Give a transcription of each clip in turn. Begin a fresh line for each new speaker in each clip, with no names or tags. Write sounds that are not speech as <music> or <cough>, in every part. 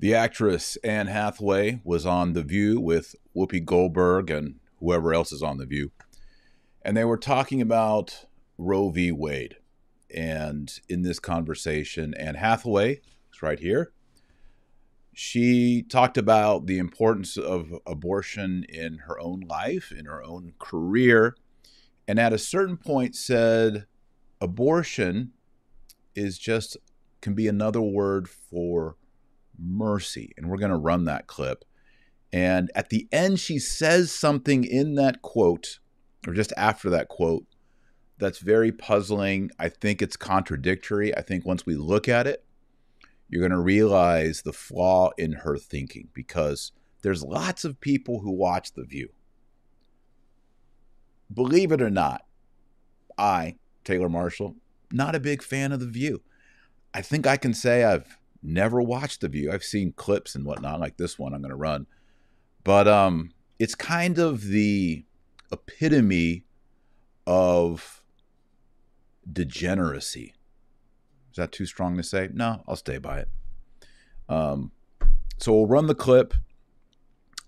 The actress Anne Hathaway was on The View with Whoopi Goldberg and whoever else is on The View. And they were talking about Roe v. Wade. And in this conversation, Anne Hathaway is right here. She talked about the importance of abortion in her own life, in her own career, and at a certain point said abortion is just can be another word for mercy. And we're going to run that clip. And at the end, she says something in that quote, or just after that quote, that's very puzzling. I think it's contradictory. I think once we look at it, you're going to realize the flaw in her thinking because there's lots of people who watch The View. Believe it or not, I, Taylor Marshall, not a big fan of The View. I think I can say I've never watched The View. I've seen clips and whatnot, like this one I'm going to run. But um, it's kind of the epitome of degeneracy. Is that too strong to say? No, I'll stay by it. Um, so we'll run the clip.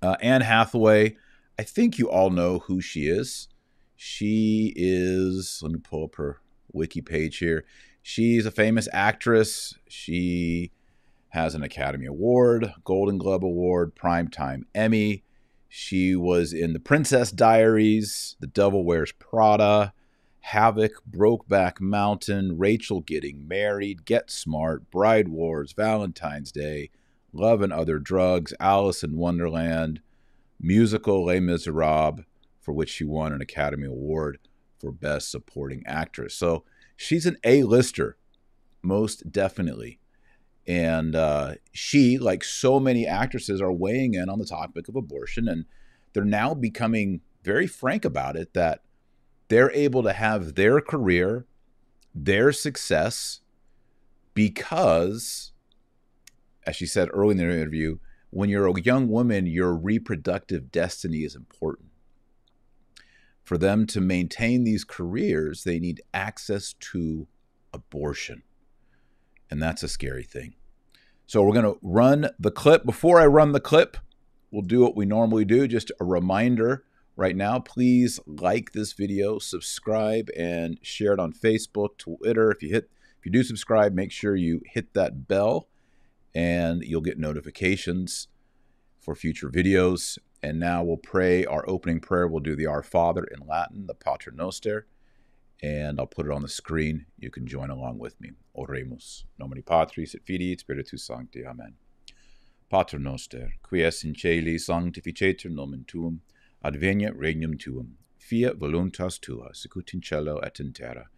Uh, Anne Hathaway, I think you all know who she is. She is, let me pull up her wiki page here. She's a famous actress. She has an Academy Award, Golden Globe Award, Primetime Emmy. She was in The Princess Diaries, The Devil Wears Prada, Havoc, Brokeback Mountain, Rachel Getting Married, Get Smart, Bride Wars, Valentine's Day, Love and Other Drugs, Alice in Wonderland, musical Les Miserables, for which she won an Academy Award for Best Supporting Actress. So she's an A-lister, most definitely. And uh, she, like so many actresses, are weighing in on the topic of abortion. And they're now becoming very frank about it that they're able to have their career, their success, because, as she said early in the interview, when you're a young woman, your reproductive destiny is important. For them to maintain these careers, they need access to abortion. And that's a scary thing. So we're going to run the clip. Before I run the clip, we'll do what we normally do. Just a reminder right now, please like this video, subscribe, and share it on Facebook, Twitter. If you hit if you do subscribe, make sure you hit that bell and you'll get notifications for future videos. And now we'll pray our opening prayer. We'll do the Our Father in Latin, the Pater Noster and I'll put it on the screen. You can join along with me. Oremus. Nomini Patris et Filii et Spiritus Sancti. Amen. Pater noster, qui es in celi sanctificetur nomen tuum, adveniat regnum tuum, fiat voluntas tua, sicut in et in terra.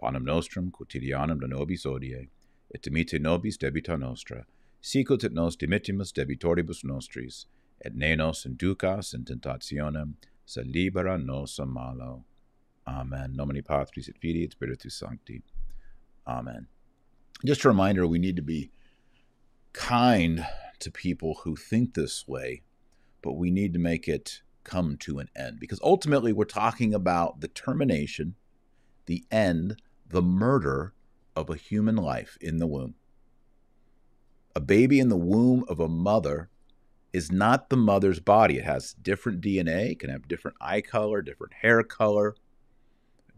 Panem nostrum quotidianum da nobis odie, et dimite nobis debita nostra, sicut et nos dimittimus debitoribus nostris, et ne nos inducas in tentationem, sed libera nos a malo. Amen. Nomini Patris et Filii et Spiritus Sancti. Amen. Just a reminder we need to be kind to people who think this way, but we need to make it come to an end because ultimately we're talking about the termination, the end, the murder of a human life in the womb. A baby in the womb of a mother is not the mother's body. It has different DNA, it can have different eye color, different hair color,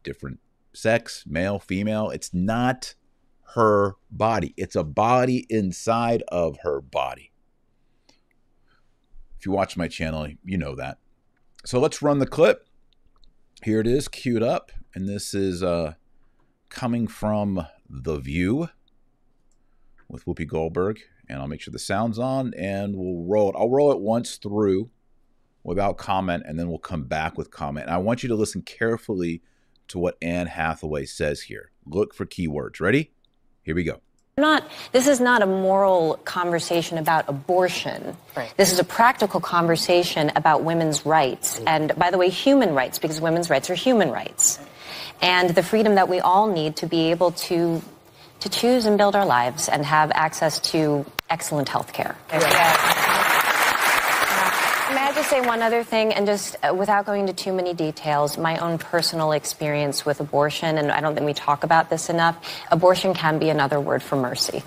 different sex, male, female. It's not her body, it's a body inside of her body. If you watch my channel, you know that. So let's run the clip. Here it is, queued up. And this is uh, coming from The View with Whoopi Goldberg. And I'll make sure the sound's on and we'll roll it. I'll roll it once through without comment and then we'll come back with comment. And I want you to listen carefully to what Anne Hathaway says here. Look for keywords. Ready? Here we go.
Not, this is not a moral conversation about abortion. Right. This is a practical conversation about women's rights. Mm-hmm. And by the way, human rights, because women's rights are human rights. And the freedom that we all need to be able to, to choose and build our lives and have access to excellent health care. May I just say one other thing, and just uh, without going into too many details, my own personal experience with abortion, and I don't think we talk about this enough. Abortion can be another word for mercy.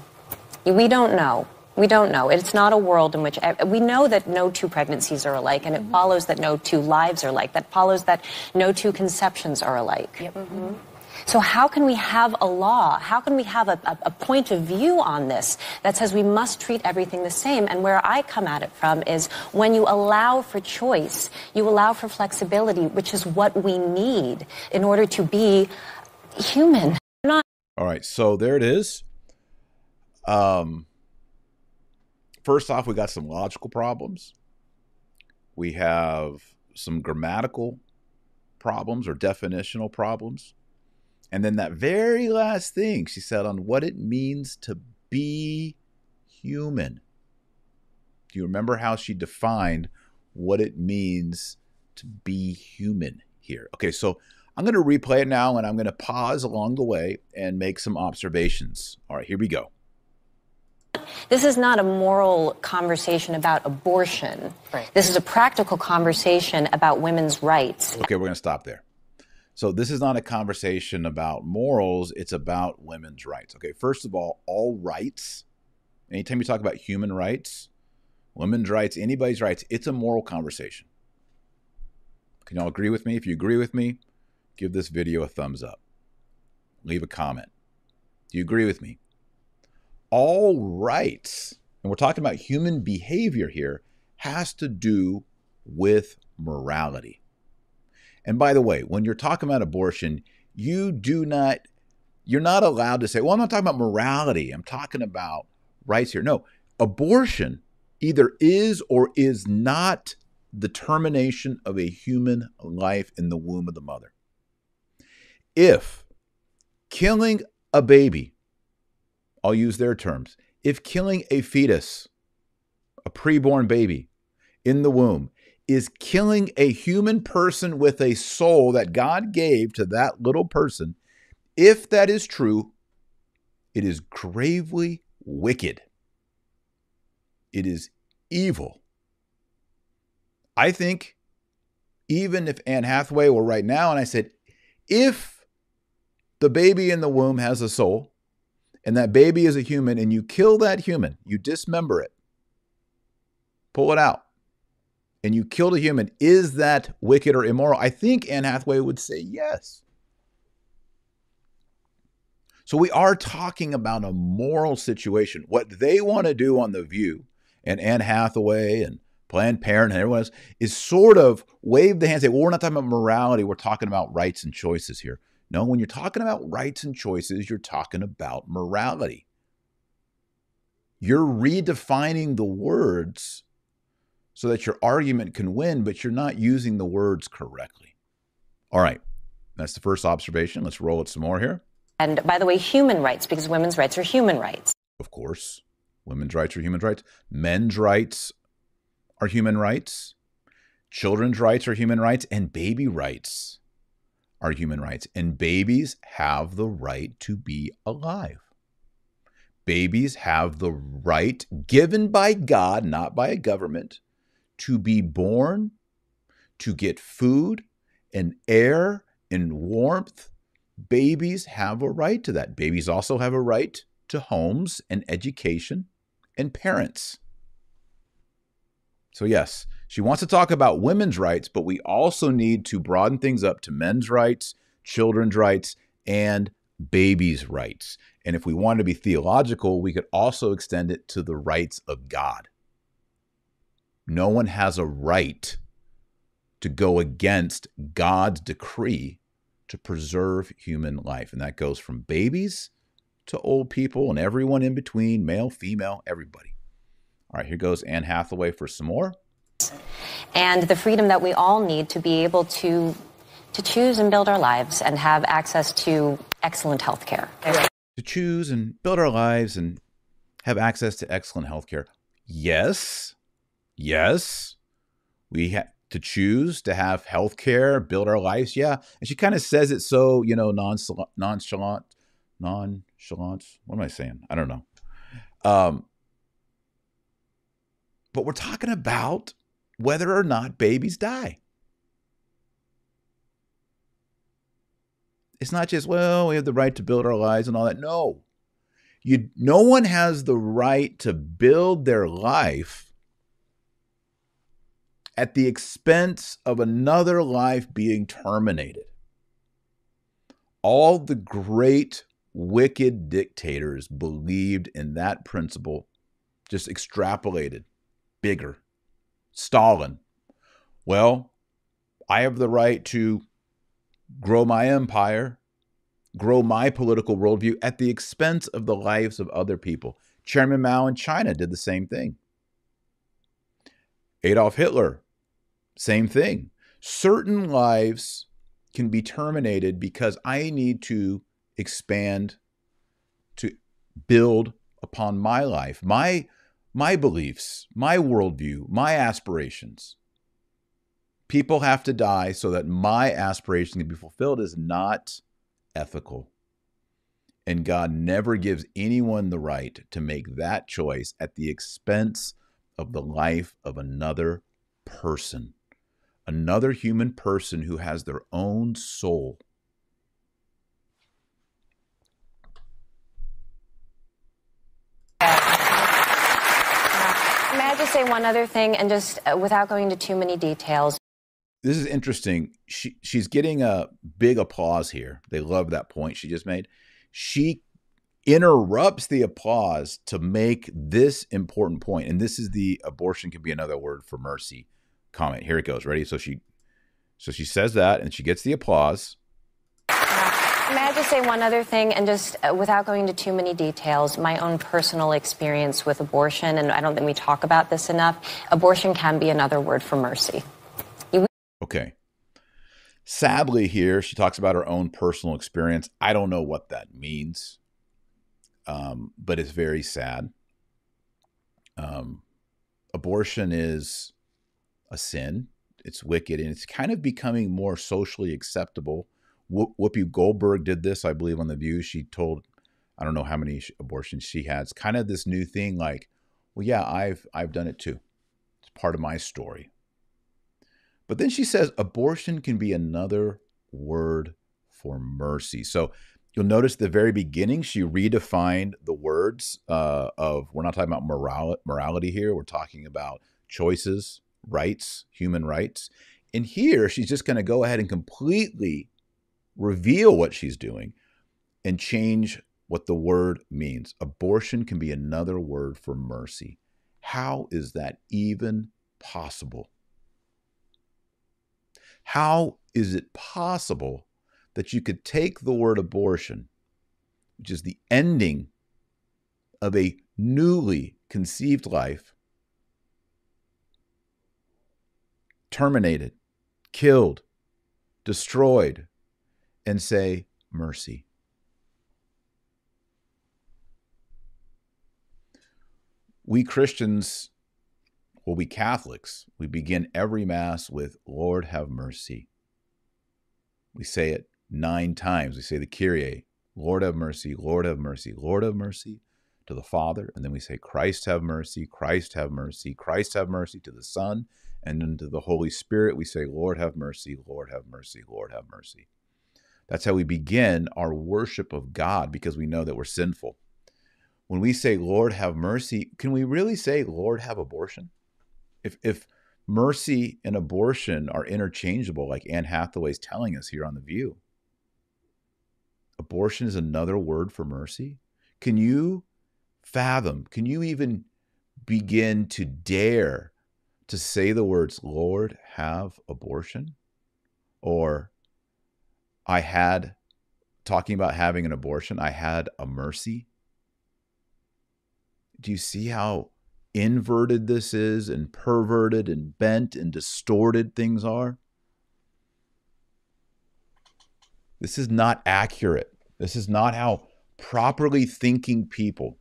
We don't know. We don't know. It's not a world in which we know that no two pregnancies are alike, and it mm-hmm. follows that no two lives are alike. That follows that no two conceptions are alike. Yep. Mm-hmm. So, how can we have a law? How can we have a, a, a, point of view on this that says we must treat everything the same? And where I come at it from is when you allow for choice, you allow for flexibility, which is what we need in order to be human. Not-
All right, so there it is. Um, first off, we got some logical problems. We have some grammatical problems or definitional problems. And then that very last thing she said on what it means to be human. Do you remember how she defined what it means to be human here? Okay, so I'm going to replay it now and I'm going to pause along the way and make some observations. All right, here we go.
This is not a moral conversation about abortion. Right. This is a practical conversation about women's rights.
Okay, we're going to stop there. So this is not a conversation about morals, it's about women's rights. Okay, first of all, all rights, anytime you talk about human rights, women's rights, anybody's rights, it's a moral conversation. Can y'all agree with me? If you agree with me, give this video a thumbs up. Leave a comment. Do you agree with me? All rights, and we're talking about human behavior here, has to do with morality. And by the way, when you're talking about abortion, you do not, you're not allowed to say, well, I'm not talking about morality. I'm talking about rights here. No, abortion either is or is not the termination of a human life in the womb of the mother. If killing a baby, I'll use their terms, if killing a fetus, a preborn baby in the womb, is killing a human person with a soul that God gave to that little person, if that is true, it is gravely wicked. It is evil. I think even if Anne Hathaway were right now and I said, if the baby in the womb has a soul and that baby is a human and you kill that human, you dismember it, pull it out, and you killed a human, is that wicked or immoral? I think Anne Hathaway would say yes. So we are talking about a moral situation. What they want to do on The View and Anne Hathaway and Planned Parenthood and everyone else is sort of wave the hand and say, well, we're not talking about morality. We're talking about rights and choices here. No, when you're talking about rights and choices, you're talking about morality. You're redefining the words so that your argument can win, but you're not using the words correctly. All right, that's the first observation. Let's roll it some more here.
And by the way, human rights, because women's rights are human rights.
Of course, women's rights are human rights. Men's rights are human rights. Children's rights are human rights. And baby rights are human rights. And babies have the right to be alive. Babies have the right given by God, not by a government, to be born, to get food and air and warmth. Babies have a right to that. Babies also have a right to homes and education and parents. So, yes, she wants to talk about women's rights, but we also need to broaden things up to men's rights, children's rights, and babies' rights. And if we want to be theological, we could also extend it to the rights of God. No one has a right to go against God's decree to preserve human life. And that goes from babies to old people and everyone in between, male, female, everybody. All right, here goes Anne Hathaway for some more.
And the freedom that we all need to be able to to choose and build our lives and have access to excellent health care.
To choose and build our lives and have access to excellent health care. Yes, Yes, we have to choose to have health care, build our lives. Yeah. And she kind of says it so, you know, nonchalant, nonchalant. What am I saying? I don't know. Um, but we're talking about whether or not babies die. It's not just, well, we have the right to build our lives and all that. No. You, no one has the right to build their life at the expense of another life being terminated. All the great wicked dictators believed in that principle, just extrapolated bigger. Stalin. Well, I have the right to grow my empire, grow my political worldview at the expense of the lives of other people. Chairman Mao in China did the same thing. Adolf Hitler, same thing. Certain lives can be terminated because I need to expand, to build upon my life, my my beliefs, my worldview, my aspirations. People have to die so that my aspiration can be fulfilled is not ethical. And God never gives anyone the right to make that choice at the expense of the life of another person, another human person who has their own soul May I
just say one other thing, and just uh, without going into too many details.
This is interesting. She she's getting a big applause here. They love that point she just made. She interrupts the applause to make this important point, and this is the abortion can be another word for mercy comment. Here it goes. Ready? So she so she says that, and she gets the applause.
May I just say one other thing, and just uh, without going into too many details, my own personal experience with abortion, and I don't think we talk about this enough. Abortion can be another word for mercy.
You- okay. Sadly, here she talks about her own personal experience. I don't know what that means, um, but it's very sad. Um, abortion is a sin, it's wicked, and it's kind of becoming more socially acceptable Whoopi Goldberg did this, I believe, on The View. She told, I don't know how many abortions she had. It's kind of this new thing, like, well, yeah, I've I've done it too. It's part of my story. But then she says abortion can be another word for mercy. So you'll notice the very beginning she redefined the words uh, of we're not talking about moral, morality here. We're talking about choices, rights, human rights. And here she's just going to go ahead and completely reveal what she's doing, and change what the word means. Abortion can be another word for mercy. How is that even possible? How is it possible that you could take the word abortion, which is the ending of a newly conceived life, terminated, killed, destroyed, and say, Mercy. We Christians, well, we Catholics, we begin every Mass with, Lord, have mercy. We say it nine times. We say the Kyrie, Lord have mercy, Lord have mercy, Lord have mercy to the Father. And then we say, Christ have mercy, Christ have mercy, Christ have mercy to the Son. And then to the Holy Spirit, we say, Lord have mercy, Lord have mercy, Lord have mercy. That's how we begin our worship of God because we know that we're sinful. When we say, Lord, have mercy, can we really say, Lord, have abortion? If, if mercy and abortion are interchangeable, like Anne Hathaway's telling us here on The View, abortion is another word for mercy. Can you fathom, can you even begin to dare to say the words, Lord, have abortion? Or I had, talking about having an abortion, I had a mercy. Do you see how inverted this is and perverted and bent and distorted things are? This is not accurate. This is not how properly thinking people,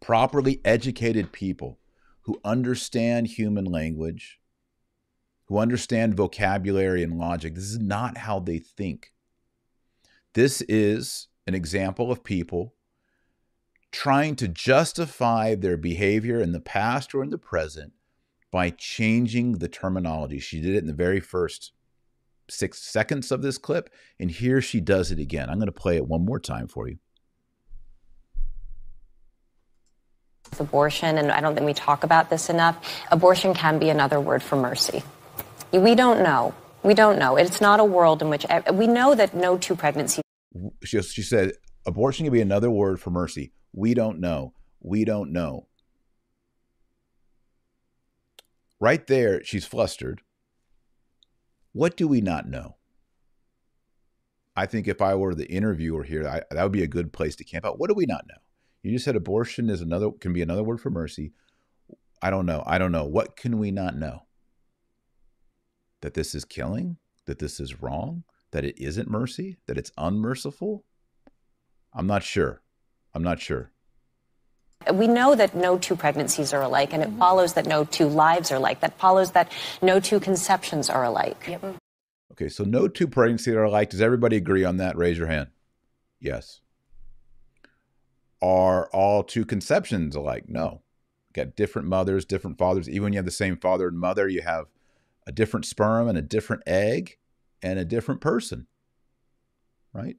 properly educated people who understand human language, who understand vocabulary and logic. This is not how they think. This is an example of people trying to justify their behavior in the past or in the present by changing the terminology. She did it in the very first six seconds of this clip, and here she does it again. I'm going to play it one more time for you.
Abortion, and I don't think we talk about this enough, abortion can be another word for mercy. We don't know. We don't know. It's not a world in which we know that no two pregnancies.
She, she said, abortion can be another word for mercy. We don't know. We don't know. Right there, she's flustered. What do we not know? I think if I were the interviewer here, I, that would be a good place to camp out. What do we not know? You just said abortion is another can be another word for mercy. I don't know. I don't know. What can we not know? That this is killing, that this is wrong, that it isn't mercy, that it's unmerciful? I'm not sure. I'm not sure.
We know that no two pregnancies are alike, and it mm-hmm. follows that no two lives are alike. That follows that no two conceptions are alike. Yep.
Okay, so no two pregnancies are alike. Does everybody agree on that? Raise your hand. Yes. Are all two conceptions alike? No. got different mothers, different fathers. Even when you have the same father and mother, you have a different sperm and a different egg and a different person. Right?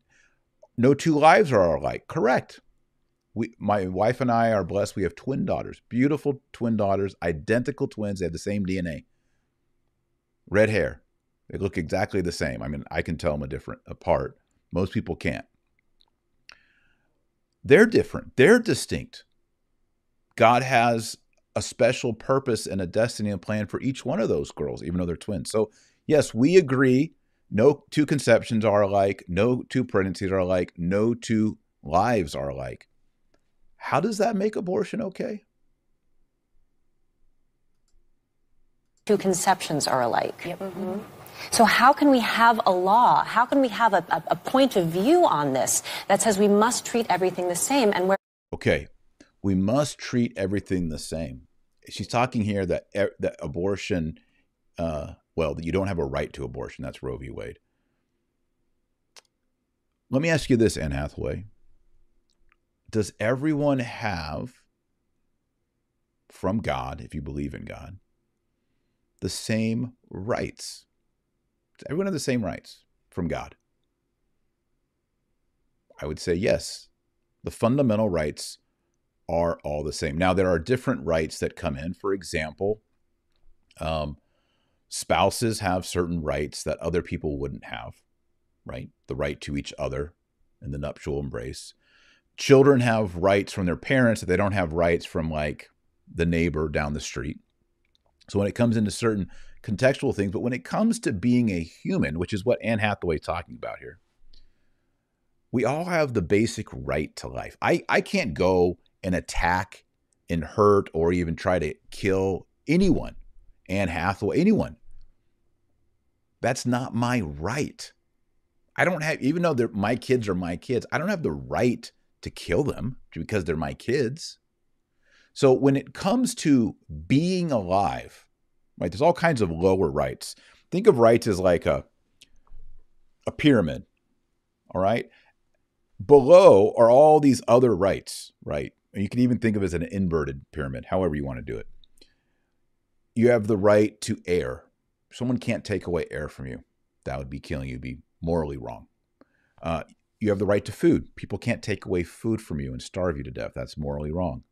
No two lives are alike. Correct. We, my wife and I are blessed. We have twin daughters, beautiful twin daughters, identical twins. They have the same DNA, red hair. They look exactly the same. I mean, I can tell them a different apart. Most people can't. They're different. They're distinct. God has a special purpose and a destiny and plan for each one of those girls, even though they're twins. So, yes, we agree. No two conceptions are alike. No two pregnancies are alike. No two lives are alike. How does that make abortion okay?
Two conceptions are alike. Yep. Mm-hmm. So, how can we have a law? How can we have a, a, a, point of view on this that says we must treat everything the same? And where
okay, we must treat everything the same. She's talking here that that abortion, uh, well, that you don't have a right to abortion. That's Roe v. Wade. Let me ask you this, Anne Hathaway does everyone have from God, if you believe in God, the same rights? Everyone have the same rights from God? I would say yes. The fundamental rights are all the same. Now, there are different rights that come in. For example, um, spouses have certain rights that other people wouldn't have, right? The right to each other in the nuptial embrace children have rights from their parents that they don't have rights from like the neighbor down the street. So when it comes into certain contextual things, but when it comes to being a human, which is what Anne Hathaway is talking about here, we all have the basic right to life. I, I can't go and attack and hurt or even try to kill anyone, Anne Hathaway, anyone. That's not my right. I don't have, even though my kids are my kids, I don't have the right to kill them because they're my kids. So when it comes to being alive, right, there's all kinds of lower rights. Think of rights as like a a pyramid. All right. Below are all these other rights, right? You can even think of it as an inverted pyramid, however you want to do it. You have the right to air. Someone can't take away air from you. That would be killing you, be morally wrong. Uh, you have the right to food. People can't take away food from you and starve you to death. That's morally wrong.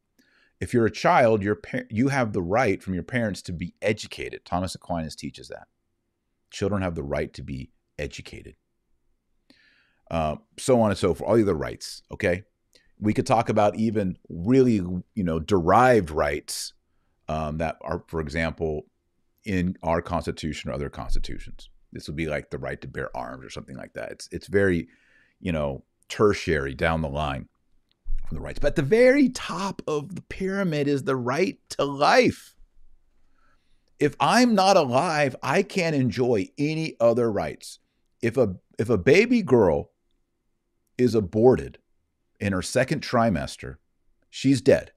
If you're a child, your par- you have the right from your parents to be educated. Thomas Aquinas teaches that. Children have the right to be educated. Uh, so on and so forth. All the other rights. Okay, we could talk about even really, you know, derived rights um, that are, for example, in our Constitution or other constitutions. This would be like the right to bear arms or something like that. It's it's very you know, tertiary down the line from the rights. But at the very top of the pyramid is the right to life. If I'm not alive, I can't enjoy any other rights. If a if a baby girl is aborted in her second trimester, she's dead.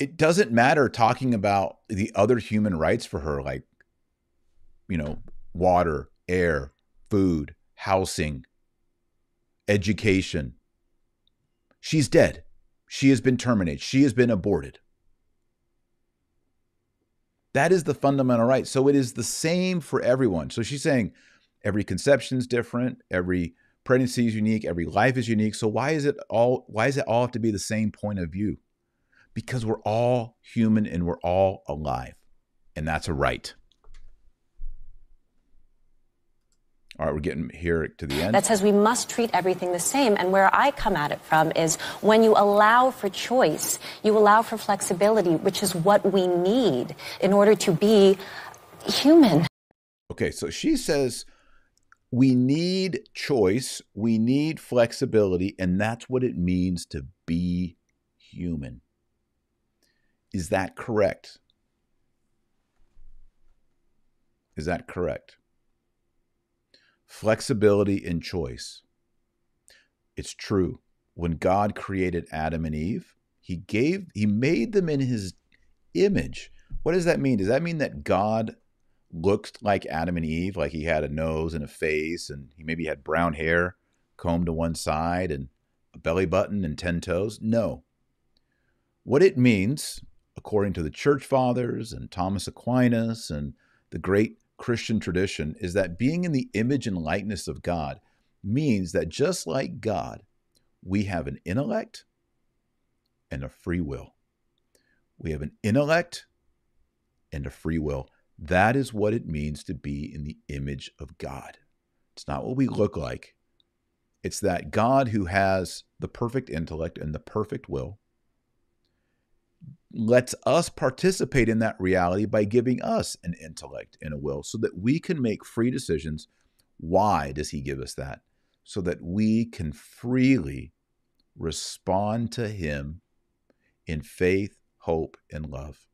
It doesn't matter talking about the other human rights for her, like, you know, water, air, food, housing, education. She's dead. She has been terminated. She has been aborted. That is the fundamental right. So it is the same for everyone. So she's saying every conception is different, every pregnancy is unique, every life is unique. So why is it all why is it all have to be the same point of view? Because we're all human and we're all alive. And that's a right. All right, we're getting here to the end.
That says we must treat everything the same. And where I come at it from is when you allow for choice, you allow for flexibility, which is what we need in order to be human.
Okay, so she says we need choice, we need flexibility, and that's what it means to be human. Is that correct? Is that correct? Flexibility and choice. It's true. When God created Adam and Eve, he gave he made them in his image. What does that mean? Does that mean that God looked like Adam and Eve, like he had a nose and a face and he maybe had brown hair combed to one side and a belly button and 10 toes? No. What it means, according to the church fathers and Thomas Aquinas and the great Christian tradition is that being in the image and likeness of God means that just like God, we have an intellect and a free will. We have an intellect and a free will. That is what it means to be in the image of God. It's not what we look like. It's that God who has the perfect intellect and the perfect will lets us participate in that reality by giving us an intellect and a will so that we can make free decisions. Why does He give us that? So that we can freely respond to Him in faith, hope, and love.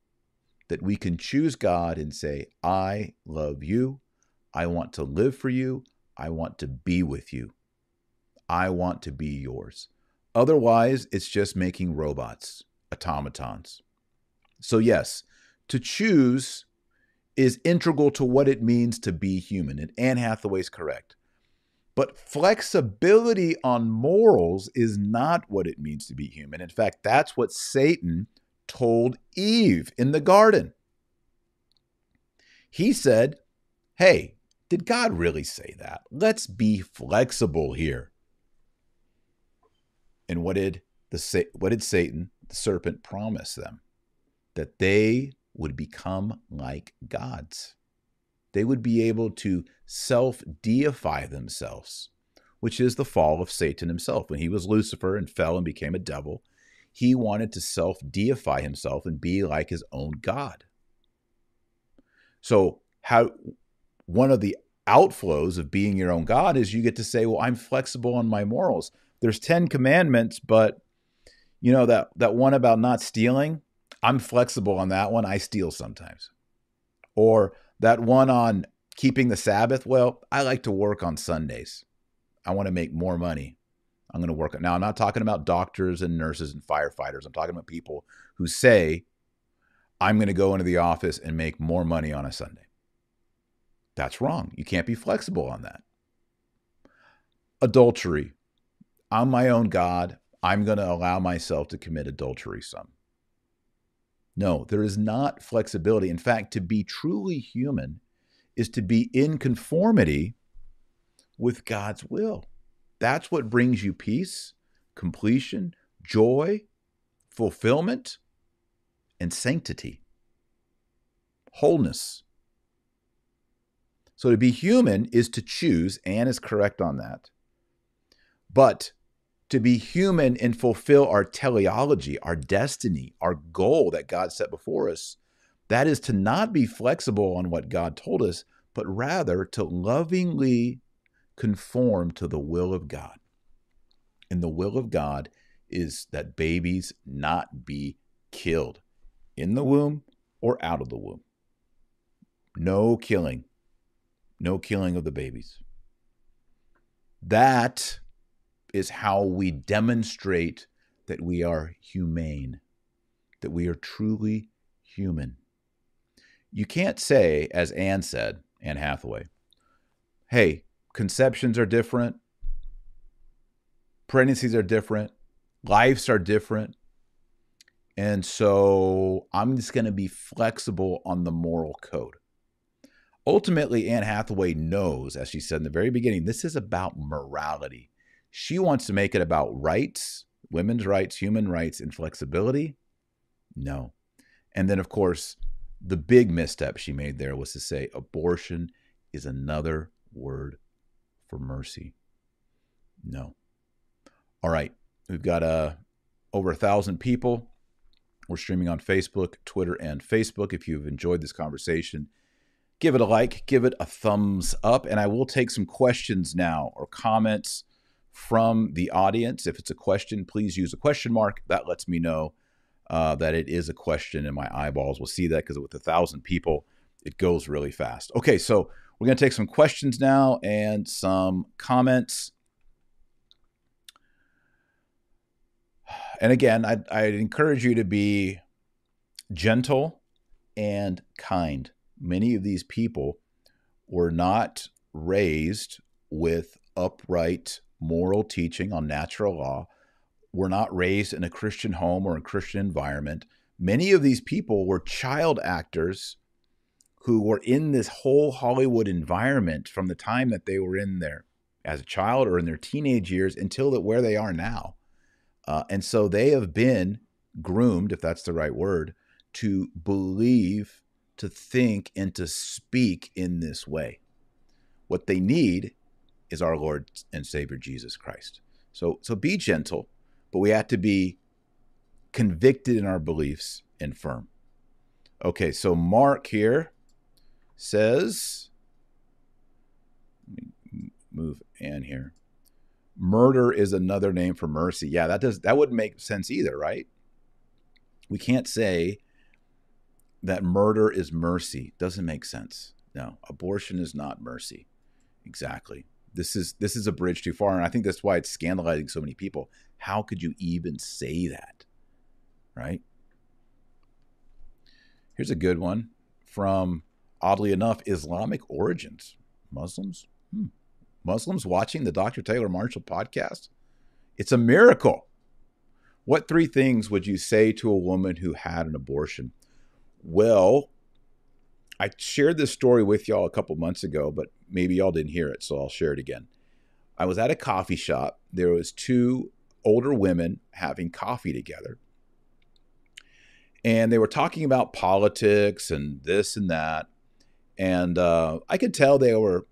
That we can choose God and say, I love you. I want to live for you. I want to be with you. I want to be yours. Otherwise, it's just making robots, automatons. So, yes, to choose is integral to what it means to be human. And Anne Hathaway's correct. But flexibility on morals is not what it means to be human. In fact, that's what Satan told Eve in the garden. He said, Hey, did God really say that? Let's be flexible here. And what did the what did Satan, the serpent, promised them? that they would become like gods. They would be able to self deify themselves, which is the fall of Satan himself. When he was Lucifer and fell and became a devil, he wanted to self deify himself and be like his own God. So, how one of the outflows of being your own God is you get to say, Well, I'm flexible on my morals. There's 10 commandments, but you know that that one about not stealing I'm flexible on that one. I steal sometimes. Or that one on keeping the Sabbath. Well, I like to work on Sundays. I want to make more money. I'm going to work. on. Now, I'm not talking about doctors and nurses and firefighters. I'm talking about people who say, I'm going to go into the office and make more money on a Sunday. That's wrong. You can't be flexible on that. Adultery. I'm my own God. I'm going to allow myself to commit adultery some. No, there is not flexibility. In fact, to be truly human is to be in conformity with God's will. That's what brings you peace, completion, joy, fulfillment, and sanctity, wholeness. So to be human is to choose, Anne is correct on that. But to be human and fulfill our teleology, our destiny, our goal that God set before us. That is to not be flexible on what God told us, but rather to lovingly conform to the will of God. And the will of God is that babies not be killed in the womb or out of the womb. No killing. No killing of the babies. That is how we demonstrate that we are humane, that we are truly human. You can't say, as Anne said, Anne Hathaway, hey, conceptions are different, pregnancies are different, lives are different. And so I'm just going to be flexible on the moral code. Ultimately, Anne Hathaway knows, as she said in the very beginning, this is about morality. She wants to make it about rights, women's rights, human rights, and flexibility. No. And then, of course, the big misstep she made there was to say abortion is another word for mercy. No. All right. We've got uh, over a thousand people. We're streaming on Facebook, Twitter, and Facebook. If you've enjoyed this conversation, give it a like, give it a thumbs up, and I will take some questions now or comments from the audience. If it's a question, please use a question mark. That lets me know uh, that it is a question, and my eyeballs will see that because with a thousand people, it goes really fast. Okay, so we're going to take some questions now and some comments. And again, I'd, I'd encourage you to be gentle and kind many of these people were not raised with upright moral teaching on natural law, were not raised in a Christian home or a Christian environment. Many of these people were child actors who were in this whole Hollywood environment from the time that they were in there as a child or in their teenage years until where they are now. Uh, and so they have been groomed, if that's the right word, to believe to think and to speak in this way. What they need is our Lord and Savior Jesus Christ. So so be gentle, but we have to be convicted in our beliefs and firm. Okay, so Mark here says move Ann here. Murder is another name for mercy. Yeah, that does that wouldn't make sense either, right? We can't say that murder is mercy doesn't make sense. No, abortion is not mercy. Exactly. This is this is a bridge too far, and I think that's why it's scandalizing so many people. How could you even say that? Right? Here's a good one from oddly enough Islamic origins. Muslims? Hmm. Muslims watching the Dr. Taylor Marshall podcast? It's a miracle. What three things would you say to a woman who had an abortion? Well, I shared this story with y'all a couple months ago, but maybe y'all didn't hear it, so I'll share it again. I was at a coffee shop. There was two older women having coffee together. And they were talking about politics and this and that. And uh, I could tell they were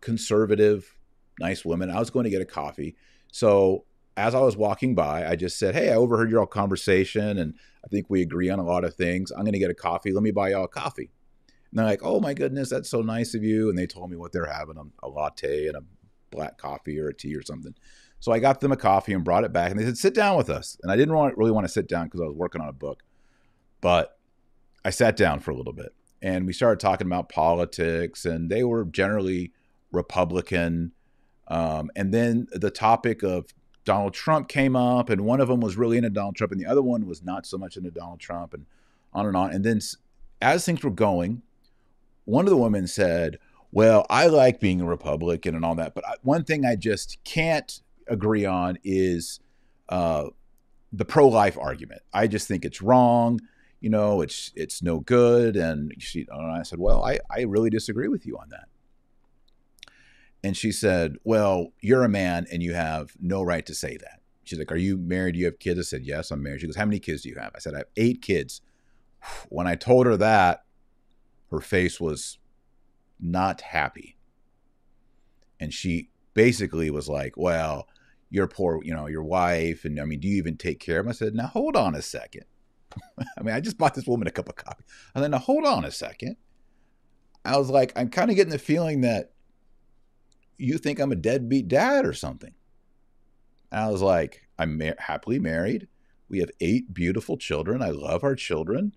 conservative, nice women. I was going to get a coffee. So as I was walking by, I just said, Hey, I overheard your conversation and I think we agree on a lot of things. I'm going to get a coffee. Let me buy y'all a coffee. And they're like, Oh my goodness, that's so nice of you. And they told me what they're having a, a latte and a black coffee or a tea or something. So I got them a coffee and brought it back. And they said, Sit down with us. And I didn't want, really want to sit down because I was working on a book. But I sat down for a little bit and we started talking about politics. And they were generally Republican. Um, and then the topic of Donald Trump came up, and one of them was really into Donald Trump, and the other one was not so much into Donald Trump, and on and on. And then as things were going, one of the women said, Well, I like being a Republican and all that, but one thing I just can't agree on is uh, the pro life argument. I just think it's wrong. You know, it's it's no good. And she, and I said, Well, I, I really disagree with you on that. And she said, Well, you're a man and you have no right to say that. She's like, Are you married? Do you have kids? I said, Yes, I'm married. She goes, How many kids do you have? I said, I have eight kids. When I told her that, her face was not happy. And she basically was like, Well, your poor, you know, your wife. And I mean, do you even take care of him? I said, Now hold on a second. <laughs> I mean, I just bought this woman a cup of coffee. And then, Now hold on a second. I was like, I'm kind of getting the feeling that you think I'm a deadbeat dad or something. And I was like, I'm mar- happily married. We have eight beautiful children. I love our children.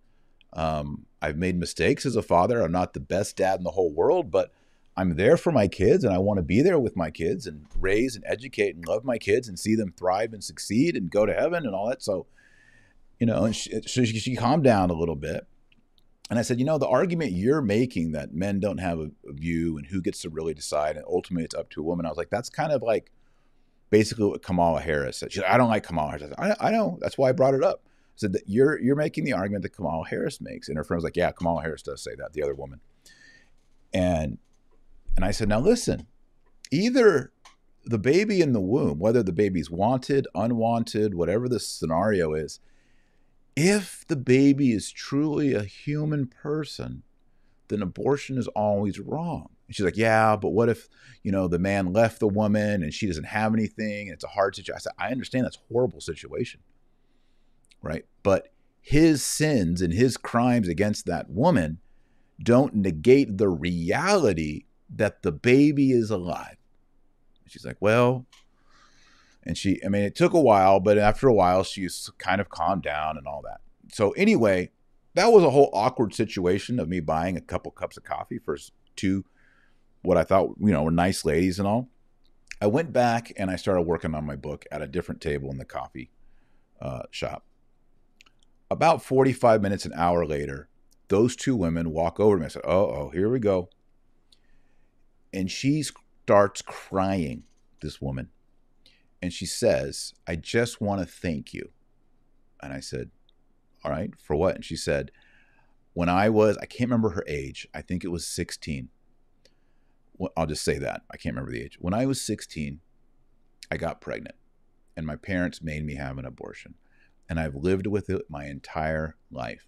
Um, I've made mistakes as a father. I'm not the best dad in the whole world, but I'm there for my kids and I want to be there with my kids and raise and educate and love my kids and see them thrive and succeed and go to heaven and all that. So, you know, and she, so she, she calmed down a little bit. And I said, you know, the argument you're making that men don't have a, a, view and who gets to really decide, and ultimately it's up to a woman. I was like, that's kind of like basically what Kamala Harris said. She said, I don't like Kamala Harris. I, I, I know. That's why I brought it up. Said that you're you're making the argument that Kamala Harris makes, and her friend was like, yeah, Kamala Harris does say that. The other woman, and and I said, now listen, either the baby in the womb, whether the baby's wanted, unwanted, whatever the scenario is, if the baby is truly a human person, then abortion is always wrong. And she's like, yeah, but what if, you know, the man left the woman and she doesn't have anything and it's a hard situation? I said, I understand that's a horrible situation. Right. But his sins and his crimes against that woman don't negate the reality that the baby is alive. She's like, well, and she, I mean, it took a while, but after a while, she's kind of calmed down and all that. So, anyway, that was a whole awkward situation of me buying a couple cups of coffee for two, what I thought, you know, were nice ladies and all. I went back and I started working on my book at a different table in the coffee uh, shop. About 45 minutes, an hour later, those two women walk over to me. I said, Oh, oh, here we go. And she starts crying, this woman. And she says, I just want to thank you. And I said, All right, for what? And she said, When I was, I can't remember her age, I think it was 16. Well, I'll just say that. I can't remember the age. When I was 16, I got pregnant, and my parents made me have an abortion. And I've lived with it my entire life.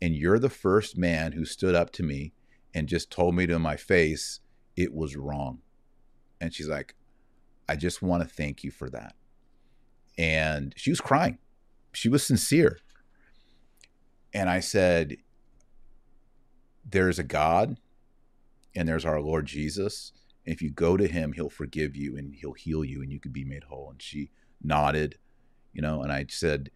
And you're the first man who stood up to me and just told me to my face it was wrong. And she's like, I just want to thank you for that. And she was crying. She was sincere. And I said, There's a God and there's our Lord Jesus. And if you go to him, he'll forgive you and he'll heal you and you can be made whole. And she nodded, you know, and I said,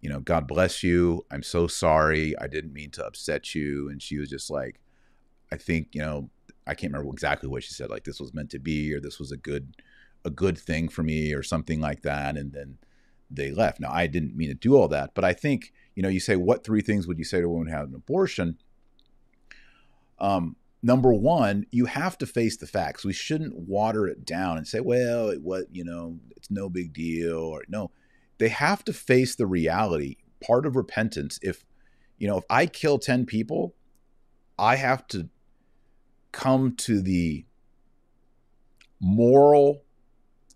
you know, God bless you. I'm so sorry. I didn't mean to upset you. And she was just like, I think, you know, I can't remember exactly what she said, like this was meant to be, or this was a good, a good thing for me, or something like that. And then they left. Now, I didn't mean to do all that, but I think, you know, you say, what three things would you say to a woman who had an abortion? Um, number one, you have to face the facts. We shouldn't water it down and say, well, what, you know, it's no big deal, or no they have to face the reality. Part of repentance, if you know, if I kill 10 people, I have to come to the moral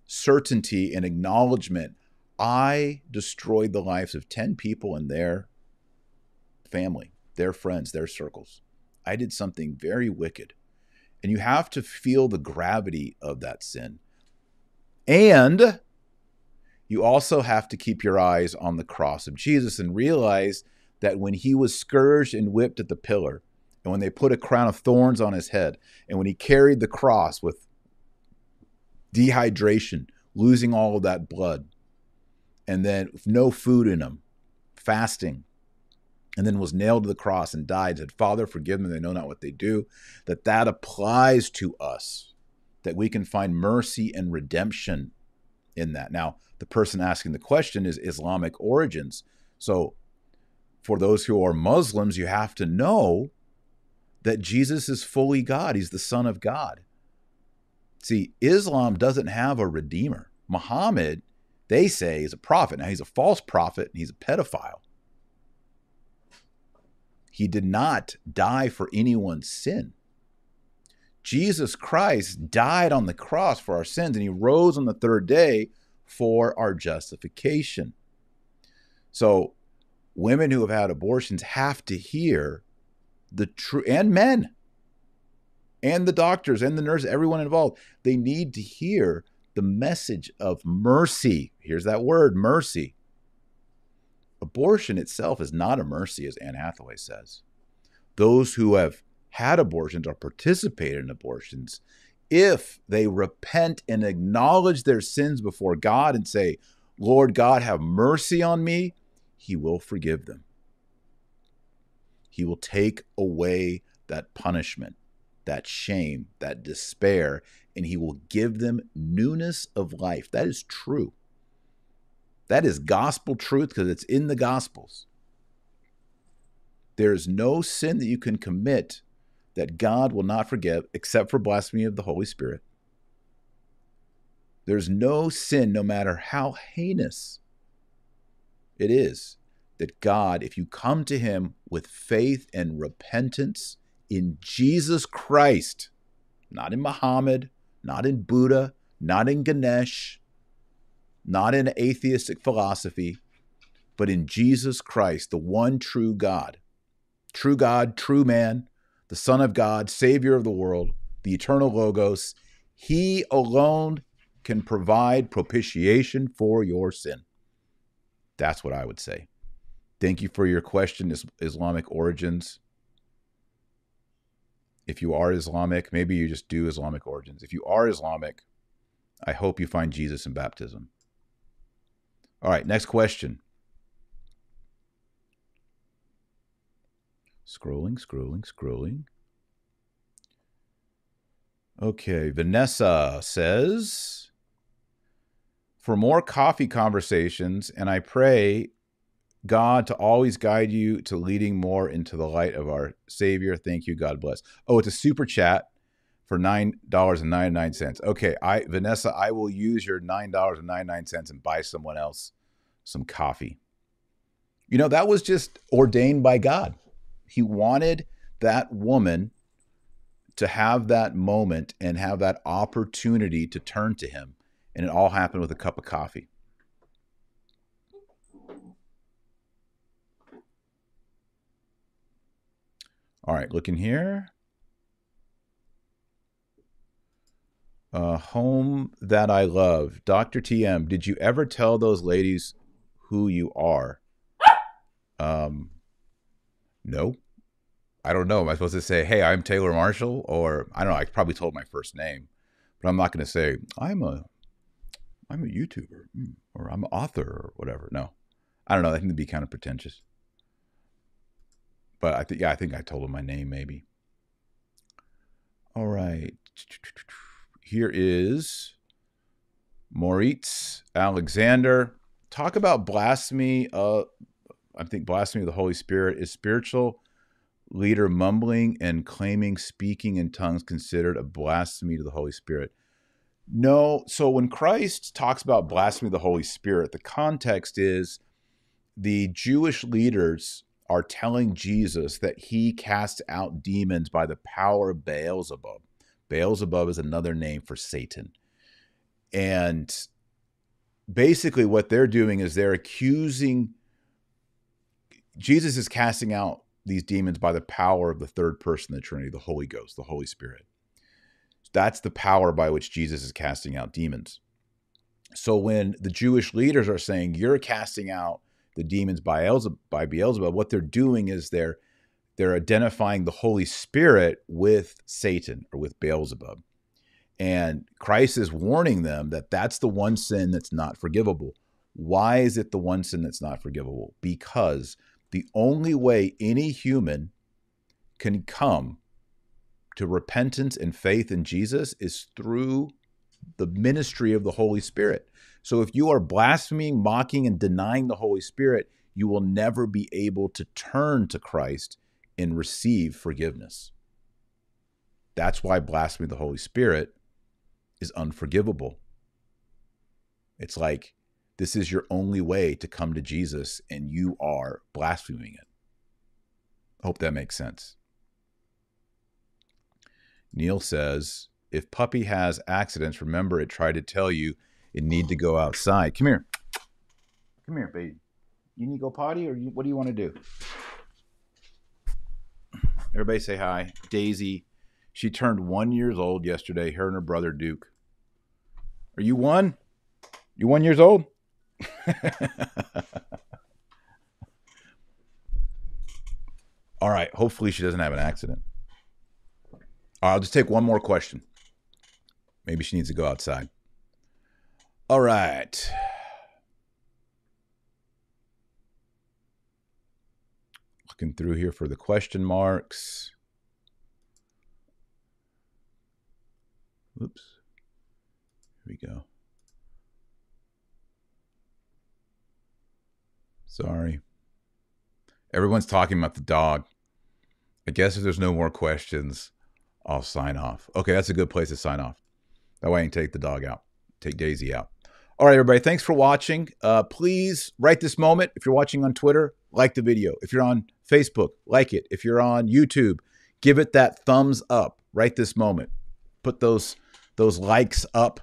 certainty and acknowledgement I destroyed the lives of 10 people and their family, their friends, their circles. I did something very wicked. And you have to feel the gravity of that sin. And you also have to keep your eyes on the cross of Jesus and realize that when he was scourged and whipped at the pillar, and when they put a crown of thorns on his head, and when he carried the cross with dehydration, losing all of that blood, and then no food in him, fasting, and then was nailed to the cross and died, said, Father, forgive them, they know not what they do, that that applies to us, that we can find mercy and redemption in that. Now, the person asking the question is Islamic origins. So, for those who are Muslims, you have to know that Jesus is fully God. He's the Son of God. See, Islam doesn't have a redeemer. Muhammad, they say, is a prophet. Now, he's a false prophet and he's a pedophile. He did not die for anyone's sin. Jesus Christ died on the cross for our sins and he rose on the third day for our justification. So, women who have had abortions have to hear the true, and men, and the doctors and the nurses, everyone involved, they need to hear the message of mercy. Here's that word mercy. Abortion itself is not a mercy, as Anne Hathaway says. Those who have had abortions or participated in abortions, if they repent and acknowledge their sins before God and say, Lord God, have mercy on me, He will forgive them. He will take away that punishment, that shame, that despair, and He will give them newness of life. That is true. That is gospel truth because it's in the Gospels. There is no sin that you can commit that God will not forgive except for blasphemy of the Holy Spirit. There's no sin, no matter how heinous it is, that God, if you come to Him with faith and repentance in Jesus Christ, not in Muhammad, not in Buddha, not in Ganesh, not in atheistic philosophy, but in Jesus Christ, the one true God, true God, true man, the Son of God, Savior of the world, the eternal Logos. He alone can provide propitiation for your sin. That's what I would say. Thank you for your question, Islamic origins. If you are Islamic, maybe you just do Islamic origins. If you are Islamic, I hope you find Jesus in baptism. All right, next question. Scrolling, scrolling, scrolling. Okay, Vanessa says, for more coffee conversations, and I pray God to always guide you to leading more into the light of our Savior. Thank you. God bless. Oh, it's a super chat for nine dollars and ninety nine cents. Okay, I Vanessa, I will use your nine dollars and ninety nine cents and buy someone else some coffee. You know that was just ordained by God. He wanted that woman to have that moment and have that opportunity to turn to him. And it all happened with a cup of coffee. All right, looking here. Uh, home that I love. Dr. TM, did you ever tell those ladies who you are? Um, no. I don't know. Am I supposed to say, "Hey, I'm Taylor Marshall," or I don't know? I probably told my first name, but I'm not going to say I'm a I'm a YouTuber hmm, or I'm an author or whatever. No, I don't know. I think it'd be kind of pretentious. But I think yeah, I think I told him my name maybe. All right, here is Moritz Alexander. Talk about blasphemy. Uh, I think blasphemy of the Holy Spirit is spiritual leader mumbling and claiming speaking in tongues considered a blasphemy to the Holy Spirit? No. So when Christ talks about blasphemy of the Holy Spirit, the context is the Jewish leaders are telling Jesus that he casts out demons by the power of Beelzebub. Beelzebub is another name for Satan. And basically, what they're doing is they're accusing Jesus is casting out these demons by the power of the third person of the Trinity, the Holy Ghost, the Holy Spirit. That's the power by which Jesus is casting out demons. So when the Jewish leaders are saying you're casting out the demons by, Elzeb- by Beelzebub, what they're doing is they're they're identifying the Holy Spirit with Satan or with Beelzebub. And Christ is warning them that that's the one sin that's not forgivable. Why is it the one sin that's not forgivable? Because the only way any human can come to repentance and faith in Jesus is through the ministry of the Holy Spirit. So if you are blaspheming, mocking, and denying the Holy Spirit, you will never be able to turn to Christ and receive forgiveness. That's why blasphemy of the Holy Spirit is unforgivable. It's like this is your only way to come to Jesus, and you are blaspheming it. Hope that makes sense. Neil says, if puppy has accidents, remember it tried to tell you it need to go outside. Come here. Come here, baby. You need to go potty, or you, what do you want to do? Everybody say hi. Daisy, she turned one years old yesterday. Her and her brother Duke. Are you one? You one years old? <laughs> All right. Hopefully, she doesn't have an accident. I'll just take one more question. Maybe she needs to go outside. All right. Looking through here for the question marks. Oops. Here we go. Sorry. Everyone's talking about the dog. I guess if there's no more questions, I'll sign off. Okay, that's a good place to sign off. That way I can take the dog out, take Daisy out. All right, everybody, thanks for watching. Uh, please, right this moment, if you're watching on Twitter, like the video. If you're on Facebook, like it. If you're on YouTube, give it that thumbs up right this moment. Put those those likes up.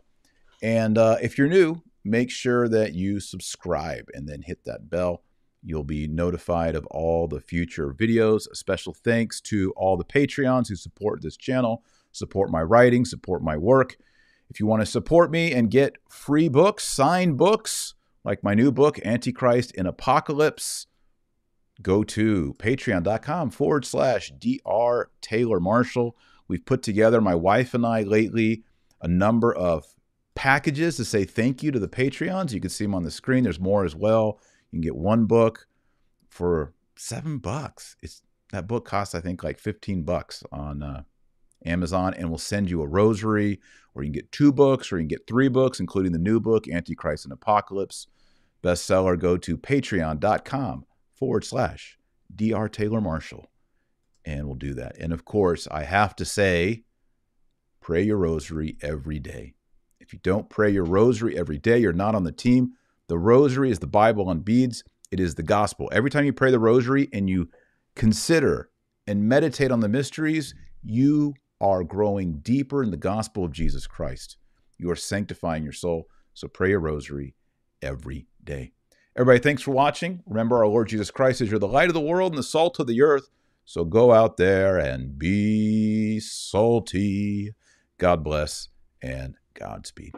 And uh, if you're new, make sure that you subscribe and then hit that bell You'll be notified of all the future videos. A special thanks to all the Patreons who support this channel, support my writing, support my work. If you want to support me and get free books, signed books, like my new book, Antichrist and Apocalypse, go to patreon.com forward slash Dr. Taylor Marshall. We've put together, my wife and I lately, a number of packages to say thank you to the Patreons. You can see them on the screen. There's more as well. You can get one book for seven bucks. It's that book costs, I think, like 15 bucks on uh, Amazon, and we'll send you a rosary, or you can get two books, or you can get three books, including the new book, Antichrist and Apocalypse bestseller. Go to patreon.com forward slash Dr. Taylor Marshall, and we'll do that. And of course, I have to say, pray your rosary every day. If you don't pray your rosary every day, you're not on the team. The rosary is the Bible on beads, it is the gospel. Every time you pray the rosary and you consider and meditate on the mysteries, you are growing deeper in the gospel of Jesus Christ. You are sanctifying your soul. So pray your rosary every day. Everybody, thanks for watching. Remember, our Lord Jesus Christ is you're the light of the world and the salt of the earth. So go out there and be salty. God bless and Godspeed.